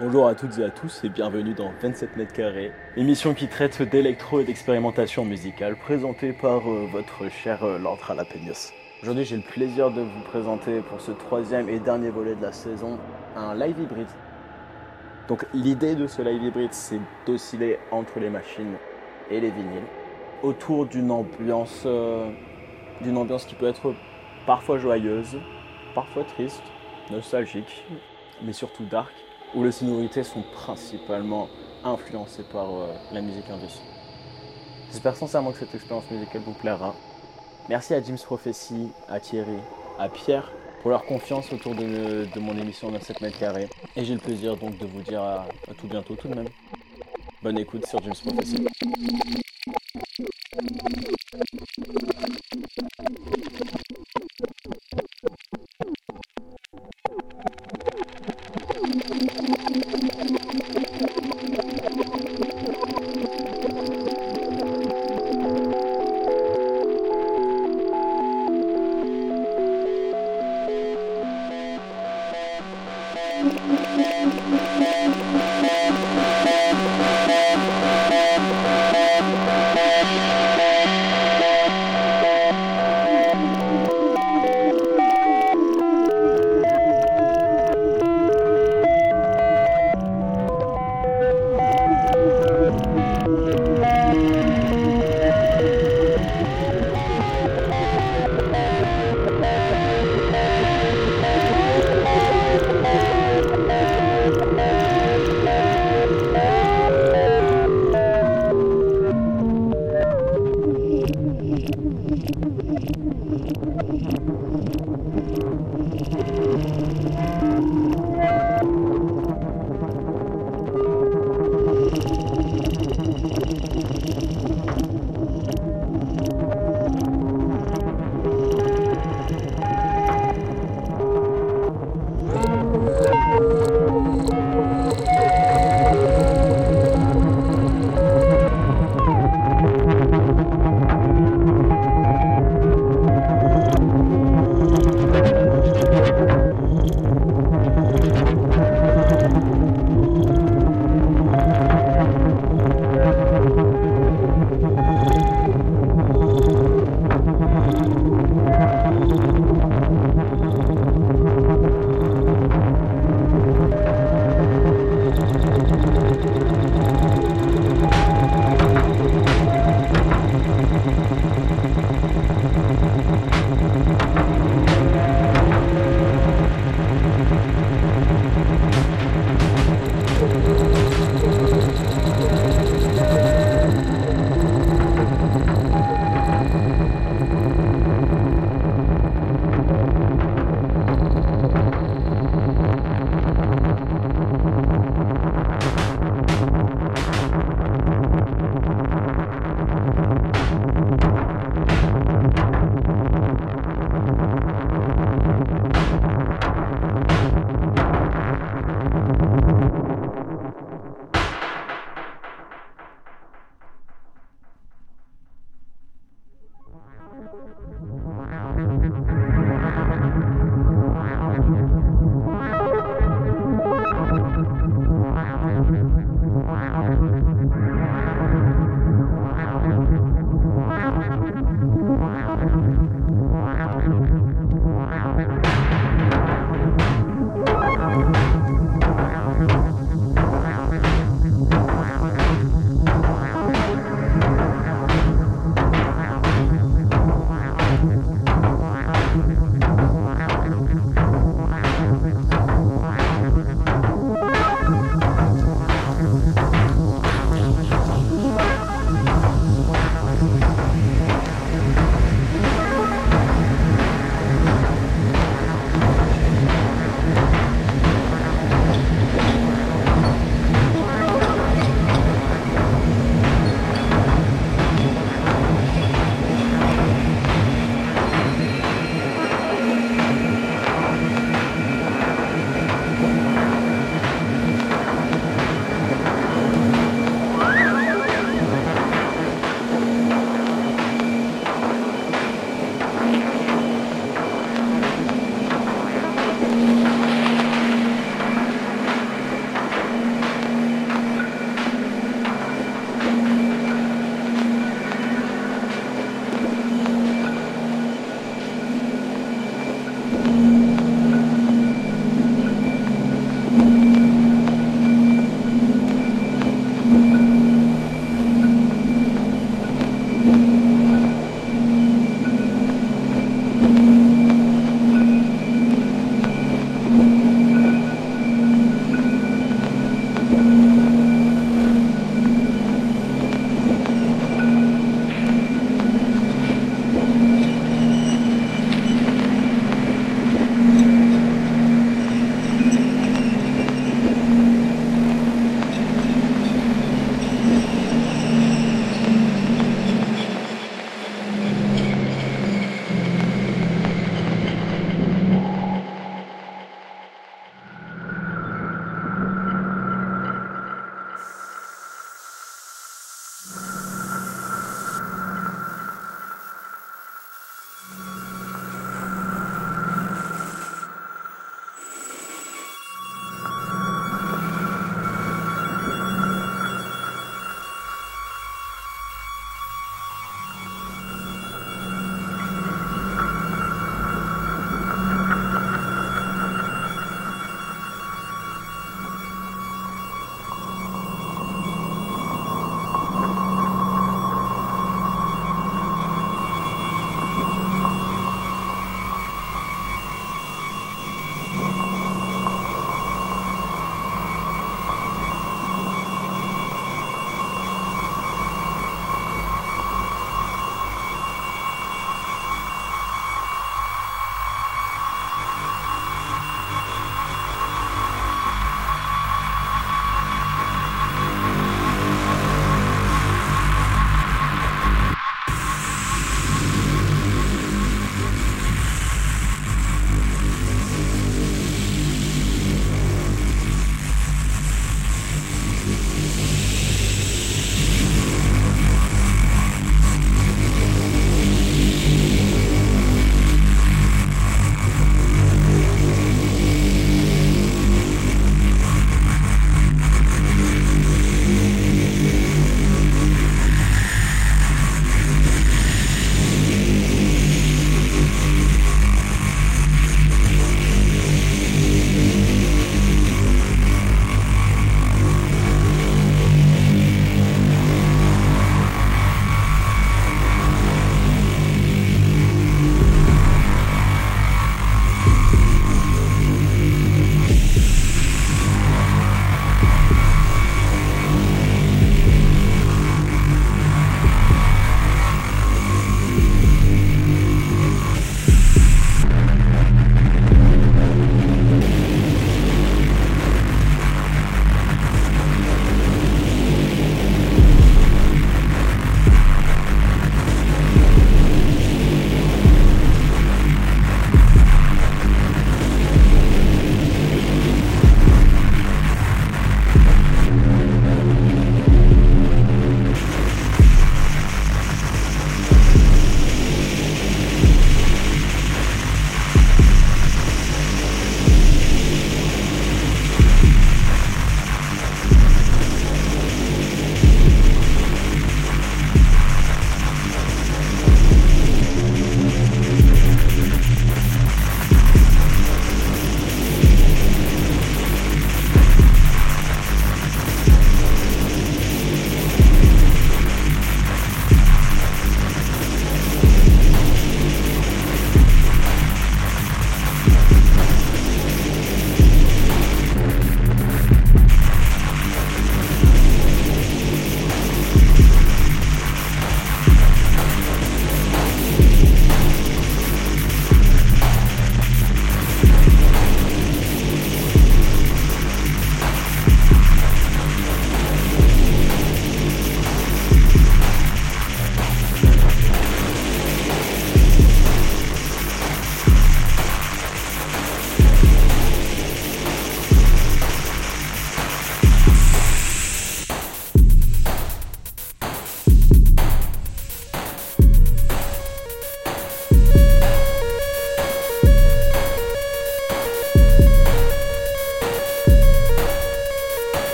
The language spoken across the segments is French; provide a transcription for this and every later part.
Bonjour à toutes et à tous et bienvenue dans 27 mètres carrés, émission qui traite d'électro et d'expérimentation musicale présentée par euh, votre cher euh, Lord Ralapenos. Aujourd'hui j'ai le plaisir de vous présenter pour ce troisième et dernier volet de la saison un live hybride. Donc l'idée de ce live hybride c'est d'osciller entre les machines et les vinyles autour d'une ambiance, euh, ambiance qui peut être parfois joyeuse, parfois triste, nostalgique, mais surtout dark où les sonorités sont principalement influencées par euh, la musique indus. J'espère sincèrement que cette expérience musicale vous plaira. Merci à James Prophecy, à Thierry, à Pierre pour leur confiance autour de, de mon émission 27 mètres carrés. Et j'ai le plaisir donc de vous dire à, tout bientôt tout de même. Bonne écoute sur James Prophecy.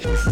就是